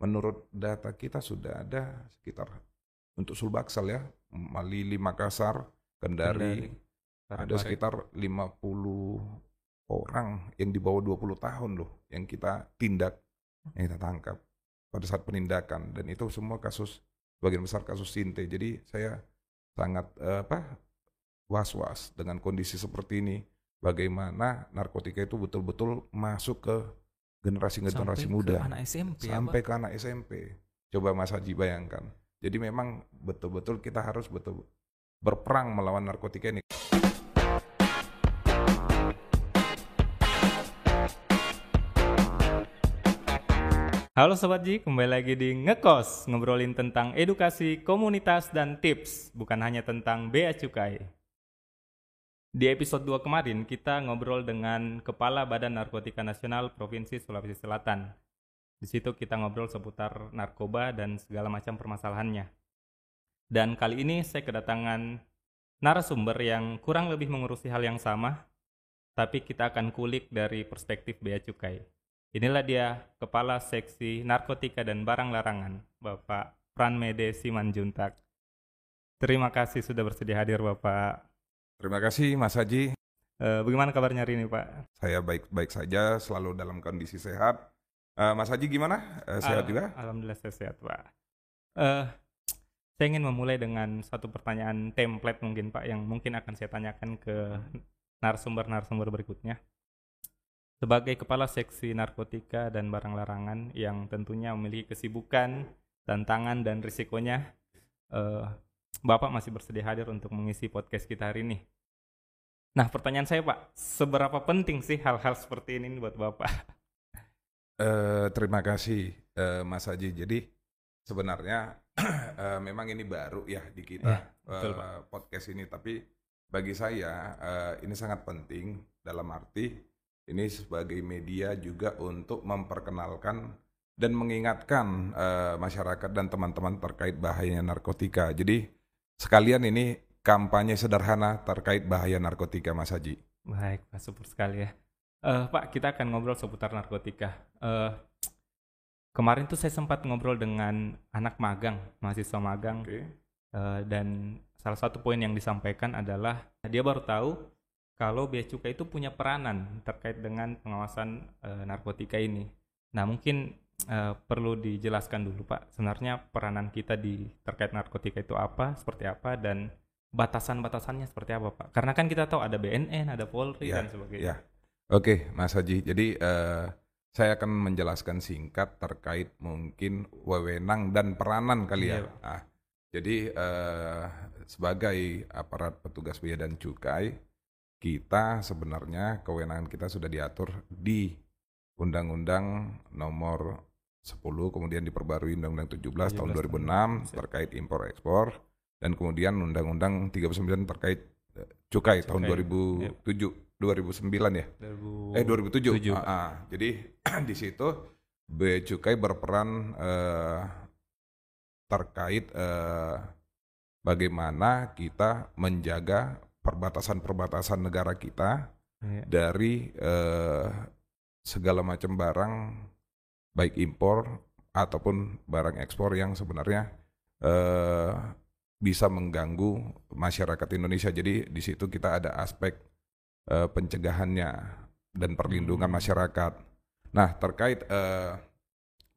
menurut data kita sudah ada sekitar untuk Sulbaksal ya, Malili, Makassar, Kendari, Kendari. ada sekitar 50 orang yang di bawah 20 tahun loh yang kita tindak, yang kita tangkap pada saat penindakan dan itu semua kasus bagian besar kasus Sinte. Jadi saya sangat eh, apa was-was dengan kondisi seperti ini. Bagaimana narkotika itu betul-betul masuk ke generasi-generasi Sampai muda ke anak SMP sampai Pak? ke anak SMP. Coba Mas Haji bayangkan. Jadi memang betul-betul kita harus betul berperang melawan narkotika ini. Halo Sobat Ji, kembali lagi di Ngekos, ngobrolin tentang edukasi, komunitas, dan tips, bukan hanya tentang bea cukai. Di episode 2 kemarin, kita ngobrol dengan Kepala Badan Narkotika Nasional Provinsi Sulawesi Selatan. Di situ kita ngobrol seputar narkoba dan segala macam permasalahannya. Dan kali ini saya kedatangan narasumber yang kurang lebih mengurusi hal yang sama, tapi kita akan kulik dari perspektif bea cukai. Inilah dia Kepala Seksi Narkotika dan Barang Larangan, Bapak Pranmede Simanjuntak. Terima kasih sudah bersedia hadir Bapak. Terima kasih Mas Haji. Eh, bagaimana kabarnya hari ini Pak? Saya baik-baik saja, selalu dalam kondisi sehat. Eh, Mas Haji gimana? Eh, sehat Al- juga? Alhamdulillah saya sehat Pak. Eh, saya ingin memulai dengan satu pertanyaan template mungkin Pak, yang mungkin akan saya tanyakan ke narasumber-narasumber berikutnya. Sebagai Kepala Seksi Narkotika dan Barang Larangan yang tentunya memiliki kesibukan, tantangan, dan risikonya, eh, Bapak masih bersedia hadir untuk mengisi podcast kita hari ini. Nah, pertanyaan saya Pak, seberapa penting sih hal-hal seperti ini buat Bapak? Eh, terima kasih eh, Mas Haji. Jadi sebenarnya eh, memang ini baru ya di kita Ya, betul, eh, Pak. podcast ini. Tapi bagi saya eh, ini sangat penting dalam arti ini sebagai media juga untuk memperkenalkan dan mengingatkan eh, masyarakat dan teman-teman terkait bahayanya narkotika. Jadi sekalian ini kampanye sederhana terkait bahaya narkotika Mas Haji. Baik, Pak, super sekali ya. Eh, Pak, kita akan ngobrol seputar narkotika. Eh, kemarin tuh saya sempat ngobrol dengan anak magang, mahasiswa magang, Oke. eh, dan salah satu poin yang disampaikan adalah dia baru tahu kalau bea cukai itu punya peranan terkait dengan pengawasan eh, narkotika ini. Nah, mungkin eh, perlu dijelaskan dulu, Pak, sebenarnya peranan kita di terkait narkotika itu apa, seperti apa, dan batasan-batasannya seperti apa, Pak? Karena kan kita tahu ada BNN, ada Polri Ya, dan sebagainya. ya. Oke, Mas Haji. Jadi eh, saya akan menjelaskan singkat terkait mungkin wewenang dan peranan kali ya. Iya, Pak. Ah, jadi eh, sebagai aparat petugas bea dan cukai, kita sebenarnya kewenangan kita sudah diatur di Undang-Undang Nomor 10, kemudian diperbarui Undang-Undang 17, tahun 17 2006 tahun. terkait impor ekspor, dan kemudian Undang-Undang 39 terkait eh, cukai, tahun Cukai, 2007. 2009 ya? 2000 Eh 2007. Tujuh, Ah, ah. Jadi di situ Bea Cukai berperan eh, terkait eh, bagaimana kita menjaga perbatasan-perbatasan negara kita Iya. dari eh, segala macam barang baik impor ataupun barang ekspor yang sebenarnya eh, bisa mengganggu masyarakat Indonesia. Jadi di situ kita ada aspek eh, pencegahannya dan perlindungan Hmm. masyarakat. Nah terkait eh,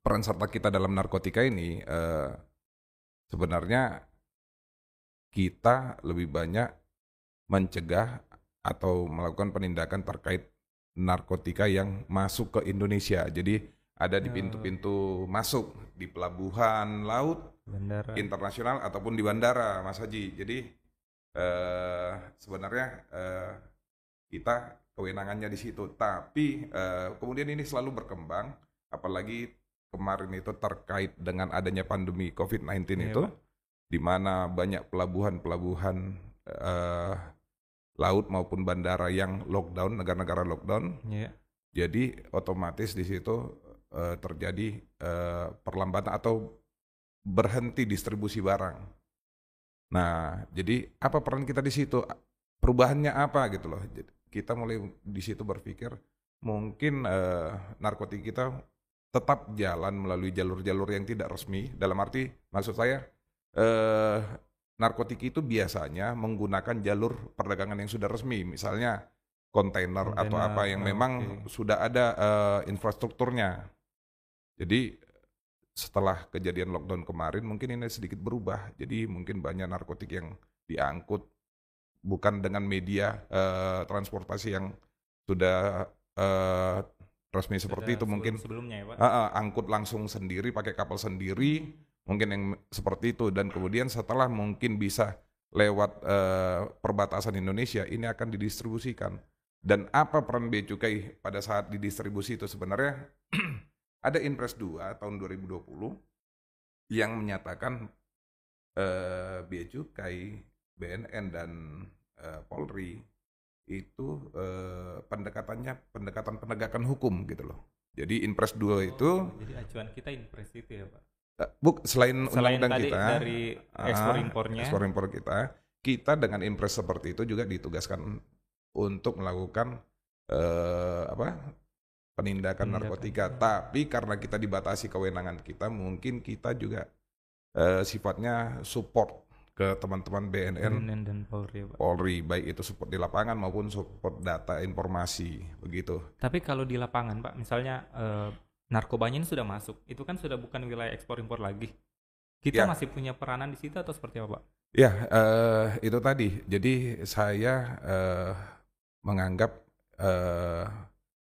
peran serta kita dalam narkotika ini eh, sebenarnya kita lebih banyak mencegah atau melakukan penindakan terkait narkotika yang masuk ke Indonesia. Jadi ada di Ya. pintu-pintu masuk di pelabuhan laut Bandara. internasional ataupun di bandara, Mas Haji. Jadi eh, sebenarnya eh, kita kewenangannya di situ. Tapi eh, kemudian ini selalu berkembang, apalagi kemarin itu terkait dengan adanya pandemi COVID-19 Iya, itu, di mana banyak pelabuhan-pelabuhan eh, laut maupun bandara yang lockdown, negara-negara lockdown. Iya. Jadi otomatis di situ eh, terjadi eh, perlambatan atau berhenti distribusi barang. Nah, jadi apa peran kita di situ? Perubahannya apa gitu loh? Jadi, Kita mulai di situ berpikir mungkin eh, narkotika kita tetap jalan melalui jalur-jalur yang tidak resmi. Dalam arti maksud saya eh, narkotik itu biasanya menggunakan jalur perdagangan yang sudah resmi, misalnya kontainer atau apa yang oh, memang sudah ada eh, infrastrukturnya. Jadi setelah kejadian lockdown kemarin mungkin ini sedikit berubah. Jadi mungkin banyak narkotik yang diangkut bukan dengan media eh, transportasi yang sudah eh, resmi seperti Sudah itu mungkin. sebelumnya ya pak? Ah, angkut langsung sendiri pakai kapal sendiri mungkin yang seperti itu. Dan kemudian setelah mungkin bisa lewat eh, perbatasan Indonesia ini akan didistribusikan. Dan apa peran bea cukai pada saat didistribusi itu sebenarnya ada Inpres 2 tahun 2020 yang menyatakan eh, bea cukai BNN dan eh, Polri itu eh, pendekatannya pendekatan penegakan hukum gitu loh. Jadi Inpres 2 itu Oh, jadi acuan kita impres itu ya pak eh, buk selain selain undang-undang kita dari ekspor ah, impornya ekspor impor kita, kita dengan Inpres seperti itu juga ditugaskan untuk melakukan eh, apa penindakan, Penindakan, narkotika. ya. Tapi karena kita dibatasi kewenangan kita, mungkin kita juga eh, sifatnya support ke teman-teman BNN BNN dan Polri pak Polri baik itu support di lapangan maupun support data informasi begitu. Tapi kalau di lapangan, Pak, misalnya eh, narkobanya ini sudah masuk, itu kan sudah bukan wilayah ekspor impor lagi. Kita Ya. masih punya peranan di situ atau seperti apa, Pak? Ya eh, itu tadi. Jadi saya eh, menganggap eh,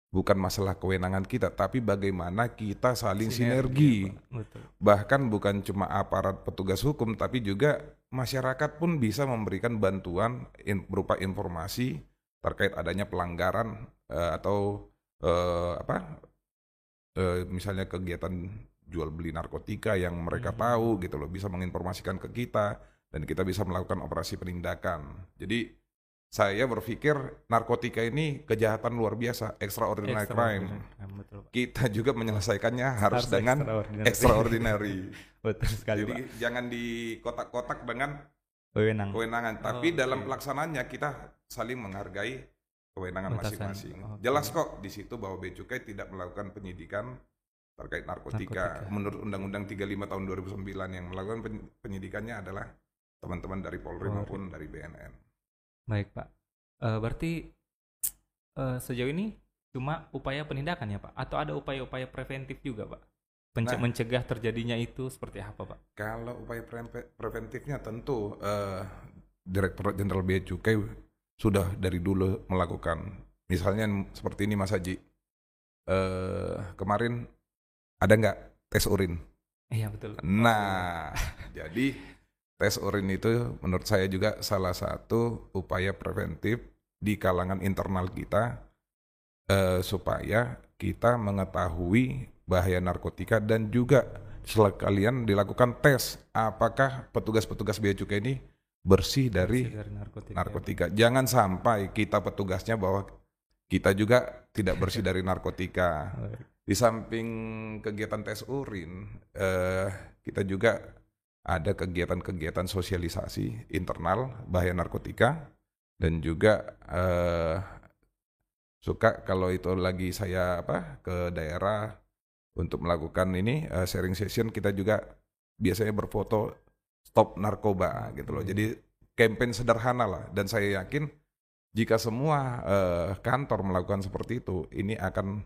bukan masalah kewenangan kita, tapi bagaimana kita saling sinergi. Pak. Betul. Bahkan bukan cuma aparat petugas hukum, tapi juga masyarakat pun bisa memberikan bantuan in- berupa informasi terkait adanya pelanggaran eh, atau eh, apa eh, misalnya kegiatan jual beli narkotika yang mereka Mhm. tahu gitu loh bisa menginformasikan ke kita dan kita bisa melakukan operasi penindakan. Jadi saya berpikir narkotika ini kejahatan luar biasa, extraordinary crime. Extraordinary crime, Betul, Pak. Kita juga menyelesaikannya harus, dengan extraordinary. extraordinary. Betul sekali, Jadi Pak. jangan di kotak-kotak dengan Wewenang. kewenangan, tapi Oh, dalam pelaksanaannya kita saling menghargai kewenangan masing-masing. Oke. Jelas kok di situ bahwa bea cukai tidak melakukan penyidikan terkait narkotika. Narkotika. Menurut Undang-Undang 35 tahun 2009 yang melakukan pen- penyidikannya adalah teman-teman dari Polri Polri. maupun dari BNN. Baik, Pak. Eh, berarti eh, sejauh ini cuma upaya penindakan ya, Pak? Atau ada upaya-upaya preventif juga, Pak? Pence- Nah. mencegah terjadinya itu seperti apa, Pak? Kalau upaya pre- preventifnya tentu eh, Direktorat Jenderal Bea Cukai sudah dari dulu melakukan. Misalnya seperti ini Mas Haji. Eh, kemarin ada nggak tes urin? Iya, betul. Nah, jadi tes urin itu menurut saya juga salah satu upaya preventif di kalangan internal kita eh, supaya kita mengetahui bahaya narkotika dan juga sekalian dilakukan tes apakah petugas-petugas bea cukai ini bersih dari dari narkotika. narkotika. Jangan sampai kita petugasnya bahwa kita juga tidak bersih dari narkotika. Di samping kegiatan tes urin, eh, kita juga ada kegiatan-kegiatan sosialisasi internal bahaya narkotika dan juga eh, suka kalau itu lagi saya apa ke daerah untuk melakukan ini eh, sharing session kita juga biasanya berfoto stop narkoba gitu loh. Oke. Jadi campaign sederhana lah dan saya yakin jika semua eh, kantor melakukan seperti itu ini akan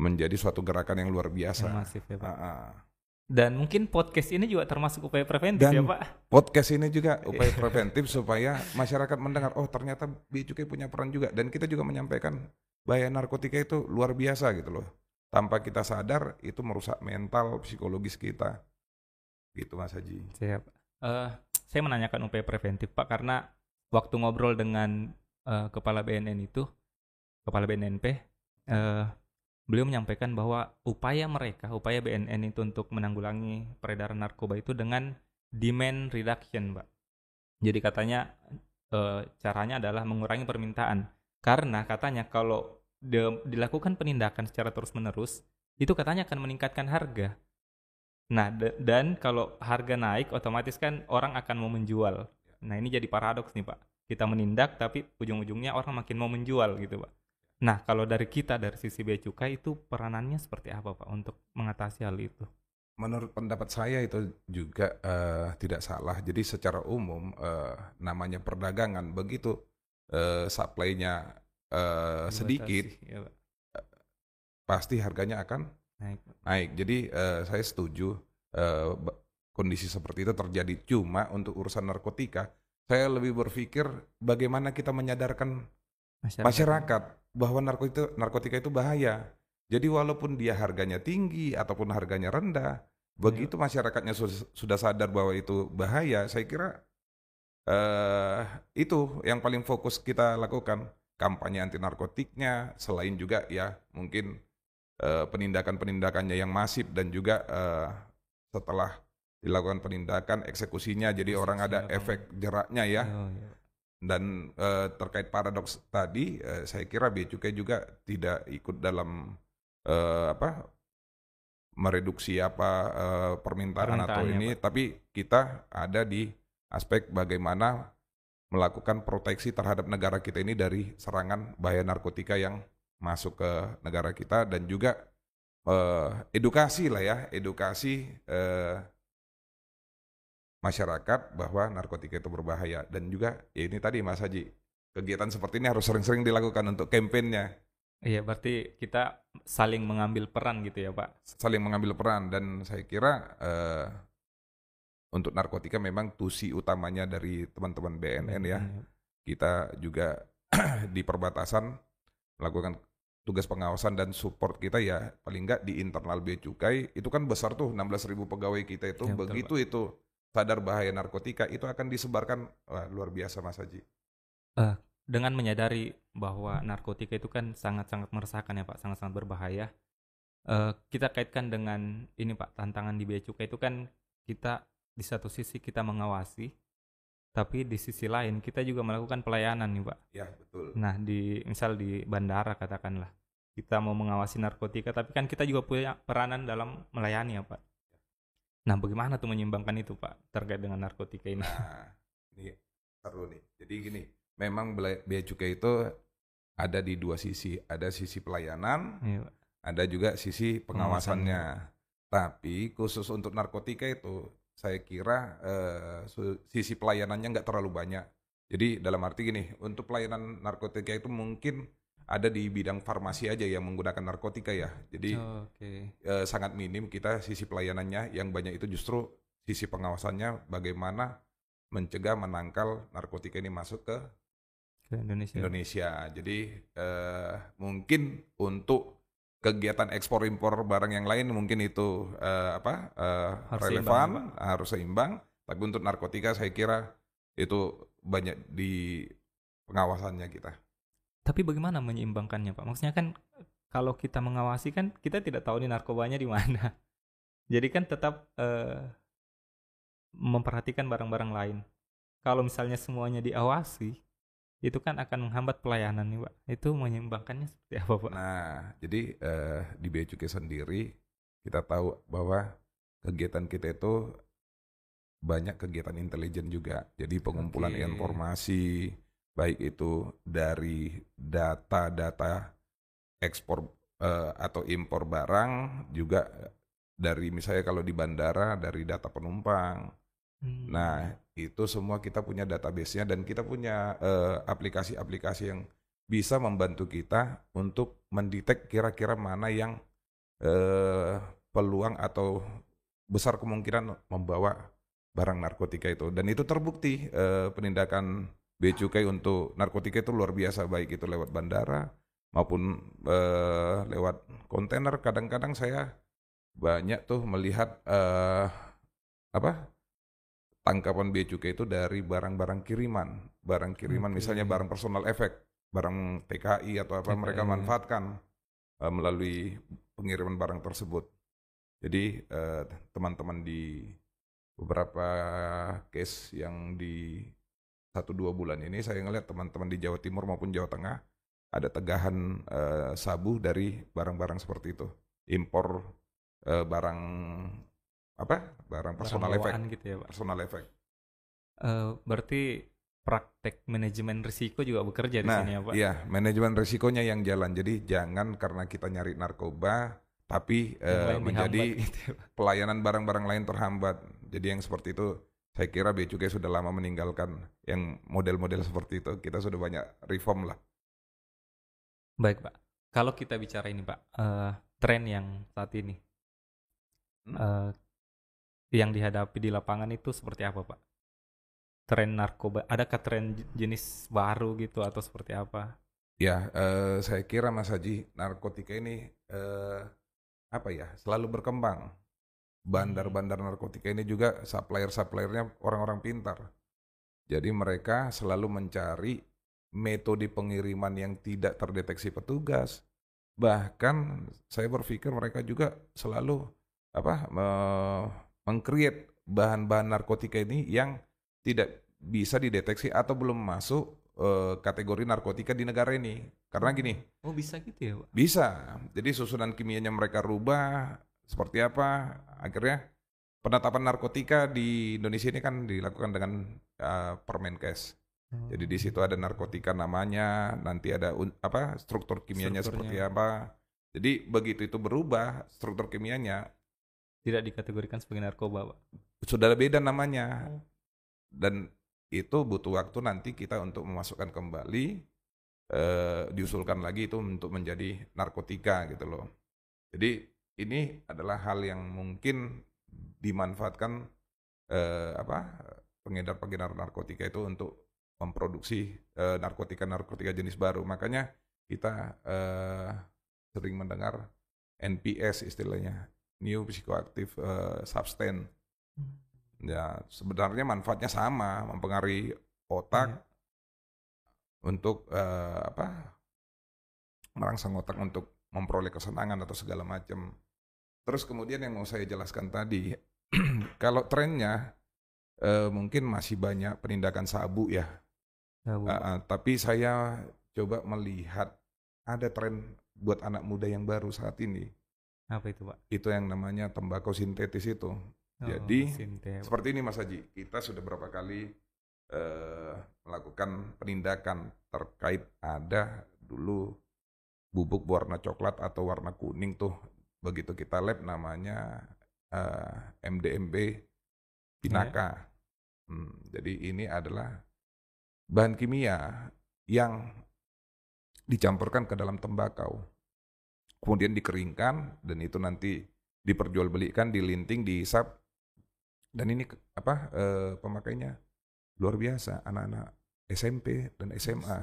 menjadi suatu gerakan yang luar biasa. Yang masif ya, Pak. Ah, ah. Dan mungkin podcast ini juga termasuk upaya preventif Dan- ya, Pak? Podcast ini juga upaya preventif supaya masyarakat mendengar oh ternyata Bea Cukai punya peran juga dan kita juga menyampaikan bahaya narkotika itu luar biasa gitu loh. Tanpa kita sadar itu merusak mental psikologis kita. Gitu Mas Haji. Siap. Eh, saya menanyakan upaya preventif, Pak, karena waktu ngobrol dengan eh, kepala BNN itu, kepala BNNP, eh, beliau menyampaikan bahwa upaya mereka, upaya BNN itu untuk menanggulangi peredaran narkoba itu dengan demand reduction, Pak. Jadi katanya eh, caranya adalah mengurangi permintaan. Karena katanya kalau de- dilakukan penindakan secara terus-menerus, itu katanya akan meningkatkan harga. Nah, da- dan kalau harga naik, otomatis kan orang akan mau menjual. Nah, ini jadi paradoks nih, Pak. Kita menindak, tapi ujung-ujungnya orang makin mau menjual gitu, Pak. Nah, kalau dari kita dari sisi bea cukai itu peranannya seperti apa Pak untuk mengatasi hal itu? Menurut pendapat saya itu juga eh, tidak salah. Jadi secara umum eh, namanya perdagangan begitu eh, supply-nya eh, sedikit ya, Pak. pasti harganya akan Naik. naik. Jadi eh, saya setuju ba- kondisi seperti itu terjadi. Cuma untuk urusan narkotika, saya lebih berpikir bagaimana kita menyadarkan masyarakat bahwa narkotika narkotika itu bahaya. Jadi walaupun dia harganya tinggi ataupun harganya rendah, begitu masyarakatnya su- sudah sadar bahwa itu bahaya, saya kira eh itu yang paling fokus kita lakukan kampanye anti narkotiknya, selain juga ya mungkin eh, penindakan-penindakannya yang masif dan juga eh, setelah dilakukan penindakan eksekusinya, jadi orang ada efek jeraknya ya. Oh, iya. Dan eh, terkait paradoks tadi, eh, saya kira bea cukai juga tidak ikut dalam eh, apa mereduksi apa eh, permintaan atau Permintaannya, ini, tapi kita ada di aspek bagaimana melakukan proteksi terhadap negara kita ini dari serangan bahaya narkotika yang masuk ke negara kita dan juga eh, edukasi lah ya, edukasi eh, masyarakat bahwa narkotika itu berbahaya. Dan juga ya ini tadi Mas Haji kegiatan seperti ini harus sering-sering dilakukan untuk kampanyenya Iya, berarti kita saling mengambil peran gitu ya, Pak. saling mengambil peran. Dan saya kira eh, untuk narkotika memang tusi utamanya dari teman-teman BNN ya. Iya. kita juga di perbatasan melakukan tugas pengawasan dan support kita ya paling nggak di internal bea cukai. Itu kan besar tuh 16.000 pegawai kita itu. Ya, betul, begitu itu sadar bahaya narkotika itu akan disebarkan wah, luar biasa Mas Haji Dengan menyadari bahwa narkotika itu kan sangat-sangat meresahkan ya, Pak, sangat-sangat berbahaya. Eh, kita kaitkan dengan ini, Pak, tantangan di bea cukai itu kan kita di satu sisi kita mengawasi, tapi di sisi lain kita juga melakukan pelayanan nih, Pak. ya betul Nah, di misal di bandara katakanlah kita mau mengawasi narkotika, tapi kan kita juga punya peranan dalam melayani ya, Pak. Nah, bagaimana tuh menyeimbangkan itu, Pak, terkait dengan narkotika ini? Nah, ini seru nih. Jadi gini, memang bea cukai itu ada di dua sisi. Ada sisi pelayanan, Iya, Pak. ada juga sisi pengawasannya. Tapi khusus untuk narkotika itu, saya kira eh, sisi pelayanannya nggak terlalu banyak. Jadi dalam arti gini, untuk pelayanan narkotika itu mungkin ada di bidang farmasi aja yang menggunakan narkotika ya. Jadi Oke. eh, sangat minim kita sisi pelayanannya yang banyak itu justru sisi pengawasannya bagaimana mencegah menangkal narkotika ini masuk ke Ke Indonesia. Indonesia. Jadi eh, mungkin untuk kegiatan ekspor impor barang yang lain mungkin itu eh, apa eh, Harus relevan, seimbang, harus seimbang. Tapi untuk narkotika saya kira itu banyak di pengawasannya kita. Tapi bagaimana menyeimbangkannya, Pak? Maksudnya kan kalau kita mengawasi kan kita tidak tahu nih narkobanya di mana. Jadi kan tetap eh, memperhatikan barang-barang lain. Kalau misalnya semuanya diawasi, itu kan akan menghambat pelayanan nih, Pak. Itu menyeimbangkannya seperti apa, Pak? Nah, jadi eh, di Bea Cukai sendiri kita tahu bahwa kegiatan kita itu banyak kegiatan intelijen juga. Jadi pengumpulan Oke. informasi baik itu dari data-data ekspor eh, atau impor barang juga dari misalnya kalau di bandara dari data penumpang. Hmm. Nah, itu semua kita punya database-nya dan kita punya eh, aplikasi-aplikasi yang bisa membantu kita untuk mendetek kira-kira mana yang eh, peluang atau besar kemungkinan membawa barang narkotika itu. Dan itu terbukti eh, penindakan bea cukai untuk narkotika itu luar biasa baik itu lewat bandara maupun eh, lewat kontainer. Kadang-kadang saya banyak tuh melihat eh, apa tangkapan bea cukai itu dari barang-barang kiriman, barang kiriman Oke. misalnya barang personal effect, barang TKI atau apa mereka TKI. manfaatkan eh, melalui pengiriman barang tersebut. Jadi eh, teman-teman di beberapa case yang di satu dua bulan ini saya ngelihat teman-teman di Jawa Timur maupun Jawa Tengah ada tegahan eh, sabu dari barang-barang seperti itu, impor eh, barang apa? Barang Barang personal effect bawaan gitu ya, Pak. personal effect. Eh, berarti praktek manajemen risiko juga bekerja di Nah, sini ya Pak. iya, manajemen risikonya yang jalan. Jadi jangan karena kita nyari narkoba, tapi Yang menjadi gitu ya, pelayanan barang-barang lain terhambat. Jadi yang seperti itu, saya kira Bea Cukai sudah lama meninggalkan yang model-model seperti itu. Kita sudah banyak reform lah. Baik Pak. Kalau kita bicara ini Pak, eh, tren yang saat ini Hmm. eh, yang dihadapi di lapangan itu seperti apa Pak? Tren narkoba, adakah tren jenis baru gitu atau seperti apa? Ya, eh, saya kira Mas Haji, narkotika ini eh, apa ya, selalu berkembang. Bandar-bandar narkotika ini juga supplier-suppliernya orang-orang pintar. Jadi mereka selalu mencari metode pengiriman yang tidak terdeteksi petugas. Bahkan saya berpikir mereka juga selalu apa me- meng-create bahan-bahan narkotika ini yang tidak bisa dideteksi atau belum masuk eh, kategori narkotika di negara ini. Karena gini, Oh bisa gitu ya Pak? bisa. Jadi susunan kimianya mereka rubah seperti apa? Akhirnya penetapan narkotika di Indonesia ini kan dilakukan dengan eh, Permenkes. Jadi di situ ada narkotika namanya, nanti ada un- apa struktur kimianya seperti apa. Jadi begitu itu berubah struktur kimianya tidak dikategorikan sebagai narkoba Pak. sudah beda namanya Oh. dan itu butuh waktu nanti kita untuk memasukkan kembali eh, diusulkan lagi itu untuk menjadi narkotika gitu loh. Jadi ini adalah hal yang mungkin dimanfaatkan eh, apa pengedar-pengedar narkotika itu untuk memproduksi eh, narkotika-narkotika jenis baru. Makanya kita eh, sering mendengar NPS istilahnya, New Psychoactive eh, Substance. Ya, sebenarnya manfaatnya sama, mempengaruhi otak Iya. untuk eh, apa? merangsang otak untuk memperoleh kesenangan atau segala macam. Terus kemudian yang mau saya jelaskan tadi, kalau trennya eh, mungkin masih banyak penindakan sabu ya, Ya, Bu. Ah, ah, tapi saya coba melihat ada tren buat anak muda yang baru saat ini. Apa itu Pak? Itu yang namanya tembakau sintetis itu. Oh, Jadi, sinte, Pak. Seperti ini Mas Haji, kita sudah berapa kali eh, melakukan penindakan terkait ada dulu bubuk warna coklat atau warna kuning tuh begitu kita lab namanya eh, MDMB Pinaka. Hmm, jadi ini adalah bahan kimia yang dicampurkan ke dalam tembakau, kemudian dikeringkan dan itu nanti diperjualbelikan, dilinting, dihisap dan ini apa eh, pemakainya luar biasa anak-anak SMP dan SMA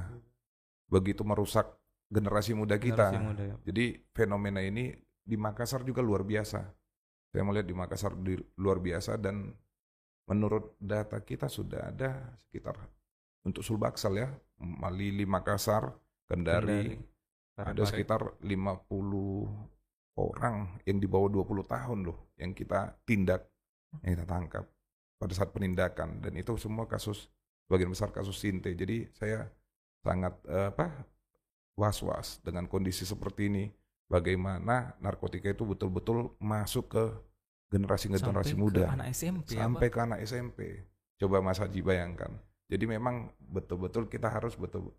begitu merusak generasi muda kita. Generasi muda ya. Jadi fenomena ini di Makassar juga luar biasa. Saya melihat di Makassar di, luar biasa dan menurut data kita sudah ada sekitar untuk Sulbaksel ya, Malili Makassar, Kendari, ada Parepare. sekitar 50 orang yang di bawah 20 tahun loh yang kita tindak, yang kita tangkap pada saat penindakan dan itu semua kasus sebagian besar kasus sinte. Jadi saya sangat eh, apa was-was dengan kondisi seperti ini. Bagaimana narkotika itu betul-betul masuk ke generasi-generasi Sampai muda ke anak SMP sampai Pak? ke anak SMP. Coba Mas Haji bayangkan. Jadi memang betul-betul kita harus betul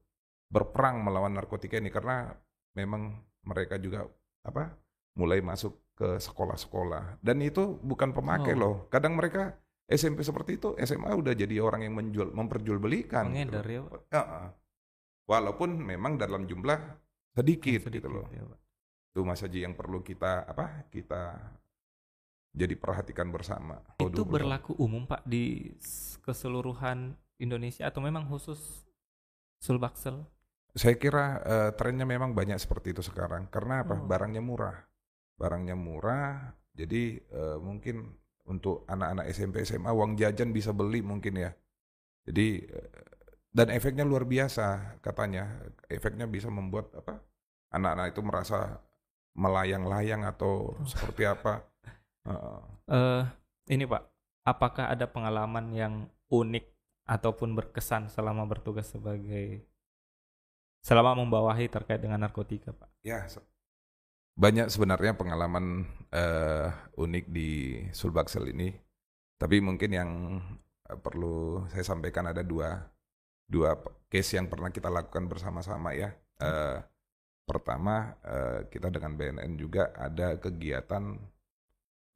berperang melawan narkotika ini karena memang mereka juga apa mulai masuk ke sekolah-sekolah dan itu bukan pemakai Oh. loh. Kadang mereka SMP seperti itu SMA udah jadi orang yang menjual memperjualbelikan. gitu ya, Pak? Walaupun memang dalam jumlah sedikit, Sedikit gitu loh. ya, Pak. Itu Mas Haji yang perlu kita apa? Kita jadi perhatikan bersama. Itu 20 berlaku umum Pak di keseluruhan Indonesia atau memang khusus Sulbaksel? Saya kira eh, trennya memang banyak seperti itu sekarang. Karena apa? Oh. Barangnya murah. Barangnya murah. Jadi eh, mungkin untuk anak-anak SMP SMA uang jajan bisa beli mungkin ya. Jadi eh, dan efeknya luar biasa katanya. Efeknya bisa membuat apa? Anak-anak itu merasa melayang-layang atau seperti apa. Heeh. Eh, ini Pak, apakah ada pengalaman yang unik ataupun berkesan selama bertugas sebagai selama membawahi terkait dengan narkotika, Pak? Ya, banyak sebenarnya pengalaman eh, unik di Sulbaksel ini. Tapi mungkin yang eh, perlu saya sampaikan ada dua. dua case yang pernah kita lakukan bersama-sama ya. Pertama eh, kita dengan BNN juga ada kegiatan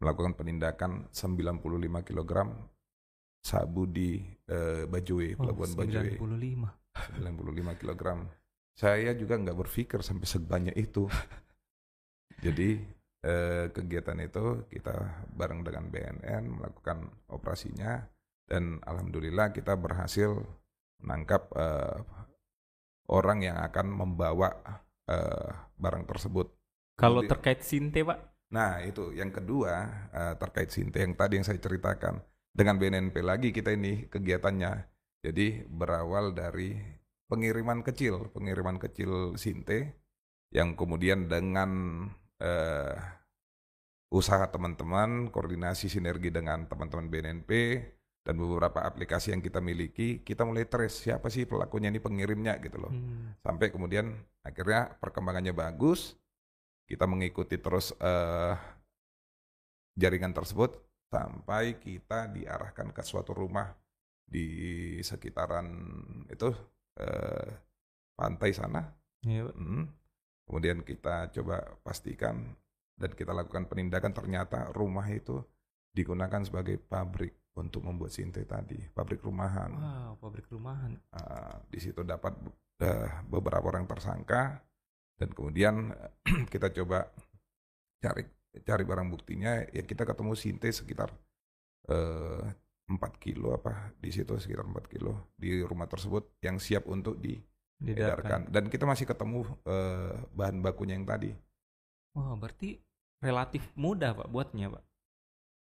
melakukan penindakan 95 kg sabu di eh, Bajoe, Oh, Pelabuhan Bajoe. 95. 95 kg. Saya juga nggak berpikir sampai sebanyak itu. Jadi eh, kegiatan itu kita bareng dengan BNN melakukan operasinya dan alhamdulillah kita berhasil menangkap orang yang akan membawa eh, barang tersebut. Kalau Kemudian- terkait Sinte, Pak. Nah itu yang kedua eh, terkait Sinte yang tadi yang saya ceritakan dengan BNNP lagi kita ini kegiatannya. Jadi berawal dari pengiriman kecil, pengiriman kecil Sinte yang kemudian dengan eh, usaha teman-teman, koordinasi sinergi dengan teman-teman BNNP dan beberapa aplikasi yang kita miliki, kita mulai trace siapa sih pelakunya ini pengirimnya gitu loh Hmm. sampai kemudian akhirnya perkembangannya bagus kita mengikuti terus eh, jaringan tersebut sampai kita diarahkan ke suatu rumah di sekitaran itu eh, pantai sana Iya, Pak. Mm. kemudian kita coba pastikan dan kita lakukan penindakan ternyata rumah itu digunakan sebagai pabrik untuk membuat sinte tadi pabrik rumahan Wow, pabrik rumahan. Uh, di situ dapat uh, beberapa orang tersangka dan kemudian kita coba cari cari barang buktinya ya kita ketemu sinte sekitar uh, 4 kilo apa di situ sekitar 4 kilo di rumah tersebut yang siap untuk Diedarkan. dan kita masih ketemu uh, bahan bakunya yang tadi Wah, berarti relatif mudah, Pak, buatnya, Pak.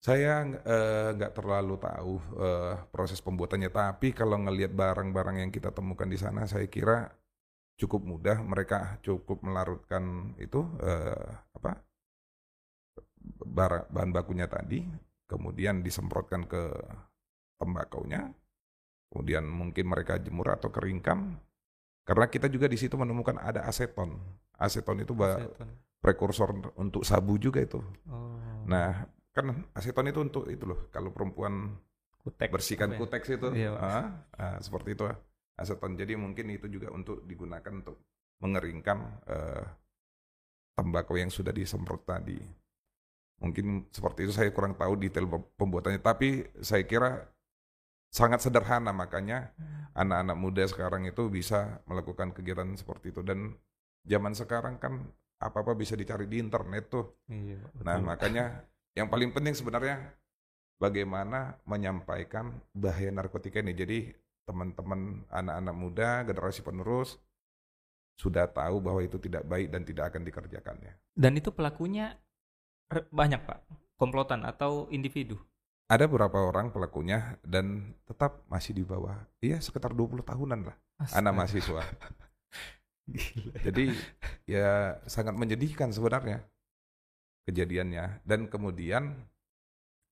Saya eh, nggak terlalu tahu eh, proses pembuatannya, tapi kalau ngelihat barang-barang yang kita temukan di sana, saya kira cukup mudah. Mereka cukup melarutkan itu eh, apa barang bahan bakunya tadi, kemudian disemprotkan ke tembakaunya, kemudian mungkin mereka jemur atau keringkan. Karena kita juga di situ menemukan ada aseton. Aseton itu ba- Seton. prekursor untuk sabu juga itu. Oh. Nah, kan aseton itu untuk itu loh. Kalau perempuan kutek. bersihkan ya? kuteks itu, Iya, ah, ah, seperti itu aseton. Jadi mungkin itu juga untuk digunakan untuk mengeringkan eh, tembakau yang sudah disemprot tadi. Mungkin seperti itu saya kurang tahu detail pem- pembuatannya, tapi saya kira sangat sederhana makanya anak-anak muda sekarang itu bisa melakukan kegiatan seperti itu dan zaman sekarang kan apa-apa bisa dicari di internet tuh. Iya, Nah, makanya yang paling penting sebenarnya bagaimana menyampaikan bahaya narkotika ini. Jadi teman-teman anak-anak muda, generasi penerus sudah tahu bahwa itu tidak baik dan tidak akan dikerjakannya. Dan itu pelakunya banyak, Pak. Komplotan atau individu. Ada beberapa orang pelakunya dan tetap masih di bawah, iya sekitar 20 tahunan lah, anak Astaga. mahasiswa. Gila. Jadi ya sangat menyedihkan sebenarnya kejadiannya. Dan kemudian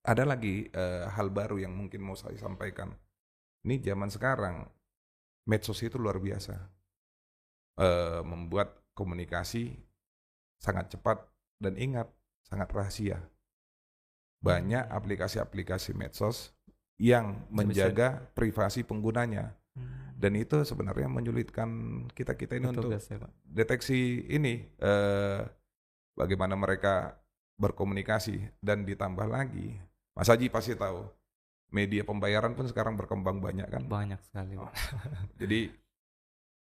ada lagi eh, hal baru yang mungkin mau saya sampaikan. Ini zaman sekarang medsos itu luar biasa, Eh, membuat komunikasi sangat cepat dan ingat sangat rahasia. Banyak aplikasi-aplikasi medsos yang menjaga privasi penggunanya Hmm. dan itu sebenarnya menyulitkan kita kita ini untuk Petugas ya, Pak. deteksi ini eh, bagaimana mereka berkomunikasi. Dan ditambah lagi Mas Haji pasti tahu media pembayaran pun sekarang berkembang banyak kan? Banyak sekali, Pak. jadi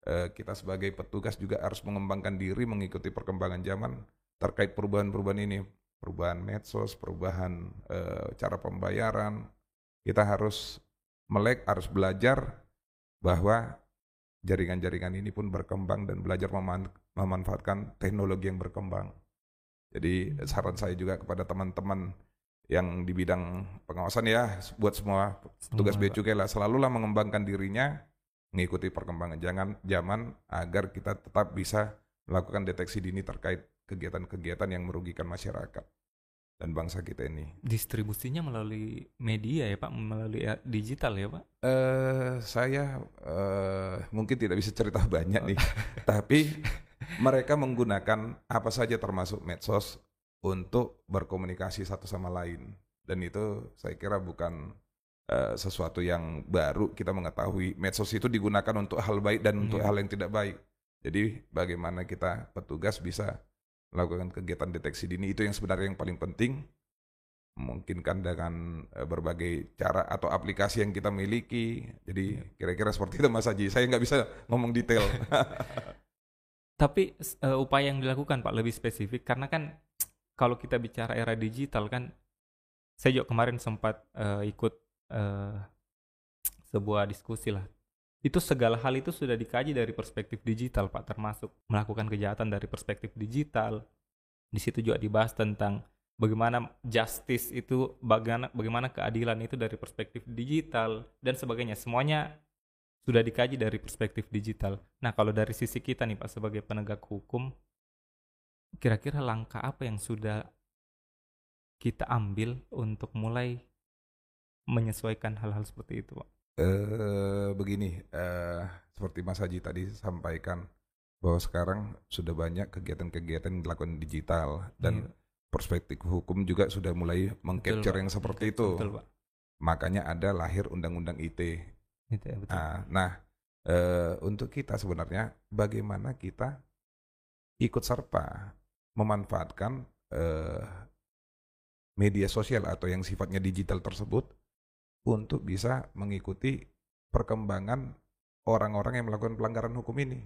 eh, kita sebagai petugas juga harus mengembangkan diri mengikuti perkembangan zaman terkait perubahan-perubahan ini. Perubahan medsos perubahan eh, cara pembayaran. Kita harus melek harus belajar bahwa jaringan-jaringan ini pun berkembang dan belajar meman- memanfaatkan teknologi yang berkembang. Jadi saran saya juga kepada teman-teman yang di bidang pengawasan ya buat semua tugas Semua, bea cukai lah selalulah mengembangkan dirinya mengikuti perkembangan jangan zaman agar kita tetap bisa melakukan deteksi dini terkait kegiatan-kegiatan yang merugikan masyarakat dan bangsa kita ini. Distribusinya melalui media ya, Pak, melalui ya, digital ya, Pak. eh saya eh, mungkin tidak bisa cerita banyak nih, tapi mereka menggunakan apa saja termasuk medsos untuk berkomunikasi satu sama lain dan itu saya kira bukan eh, sesuatu yang baru kita mengetahui medsos itu digunakan untuk hal baik dan untuk Iya. hal yang tidak baik. Jadi bagaimana kita petugas bisa melakukan kegiatan deteksi dini itu yang sebenarnya yang paling penting. Mungkin kan dengan eh, berbagai cara atau aplikasi yang kita miliki. Jadi kira-kira seperti itu Mas Haji. Saya nggak bisa ngomong detail. Tapi eh, upaya yang dilakukan Pak lebih spesifik karena kan kalau kita bicara era digital kan saya juga kemarin sempat eh, ikut eh, sebuah diskusi lah. Itu segala hal itu sudah dikaji dari perspektif digital Pak termasuk melakukan kejahatan dari perspektif digital. Di situ juga dibahas tentang bagaimana justice itu bagaimana bagaimana keadilan itu dari perspektif digital dan sebagainya. Semuanya sudah dikaji dari perspektif digital. Nah, kalau dari sisi kita nih Pak sebagai penegak hukum, kira-kira langkah apa yang sudah kita ambil untuk mulai menyesuaikan hal-hal seperti itu, Pak? Eh begini, eh seperti Mas Haji tadi sampaikan bahwa sekarang sudah banyak kegiatan-kegiatan yang dilakukan digital dan Iya, perspektif hukum juga sudah mulai mengcapture yang seperti itu. betul, Pak. Makanya ada lahir Undang-Undang IT. Itu ya, betul. Nah, nah eh, untuk kita sebenarnya bagaimana kita ikut serta memanfaatkan eh, media sosial atau yang sifatnya digital tersebut untuk bisa mengikuti perkembangan orang-orang yang melakukan pelanggaran hukum ini.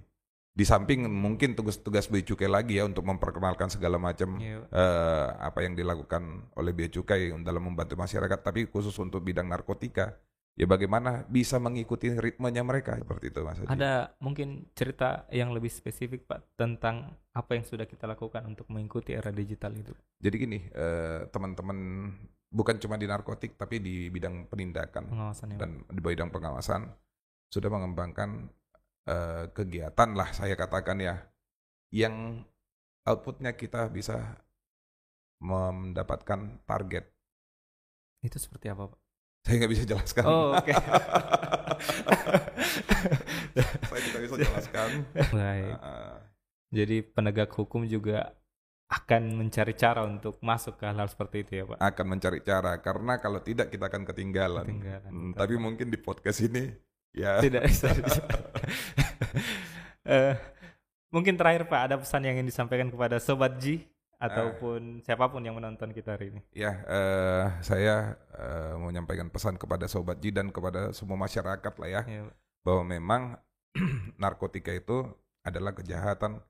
Di samping mungkin tugas-tugas bea cukai lagi ya untuk memperkenalkan segala macam Iya, Pak. eh, apa yang dilakukan oleh bea cukai dalam membantu masyarakat, tapi khusus untuk bidang narkotika, ya bagaimana bisa mengikuti ritmenya mereka seperti itu Mas Haji. Ada mungkin cerita yang lebih spesifik, Pak, tentang apa yang sudah kita lakukan untuk mengikuti era digital itu. Jadi gini, eh, teman-teman bukan cuma di narkotik tapi di bidang penindakan Pengawasan ya, dan di bidang pengawasan sudah mengembangkan eh, kegiatan lah saya katakan ya yang outputnya kita bisa mendapatkan target. Itu seperti apa, Pak? Saya nggak bisa jelaskan. Oh, oke. saya tidak bisa jelaskan. Baik. Eh, Jadi penegak hukum juga akan mencari cara untuk masuk ke hal-hal seperti itu ya, Pak. akan mencari cara karena kalau tidak kita akan ketinggalan. Ketinggalan, Hmm, tapi mungkin di podcast ini ya Tidak bisa. Eh, mungkin terakhir Pak, ada pesan yang ingin disampaikan kepada Sobat Ji ataupun siapa pun yang menonton kita hari ini. Ya, eh, saya eh, mau menyampaikan pesan kepada Sobat Ji dan kepada semua masyarakat lah ya, Ya, bahwa memang narkotika itu adalah kejahatan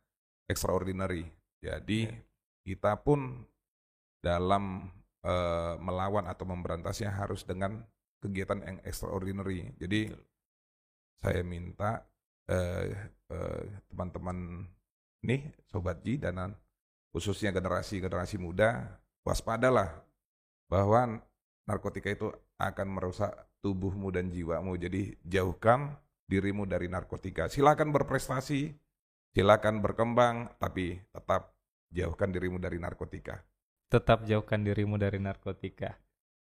extraordinary. Jadi Ya. kita pun dalam eh, melawan atau memberantasnya harus dengan kegiatan yang extraordinary. Jadi saya minta eh, eh, teman-teman nih, Sobat Ji dan khususnya generasi-generasi muda, waspadalah bahwa narkotika itu akan merusak tubuhmu dan jiwamu. Jadi jauhkan dirimu dari narkotika. Silakan berprestasi, silakan berkembang, tapi tetap jauhkan dirimu dari narkotika. Tetap jauhkan dirimu dari narkotika.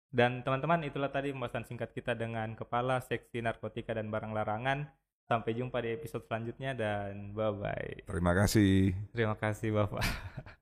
Dan teman-teman, itulah tadi pembahasan singkat kita dengan Kepala Seksi Narkotika dan Barang Larangan. Sampai jumpa di episode selanjutnya dan bye-bye. Terima kasih. Terima kasih Bapak.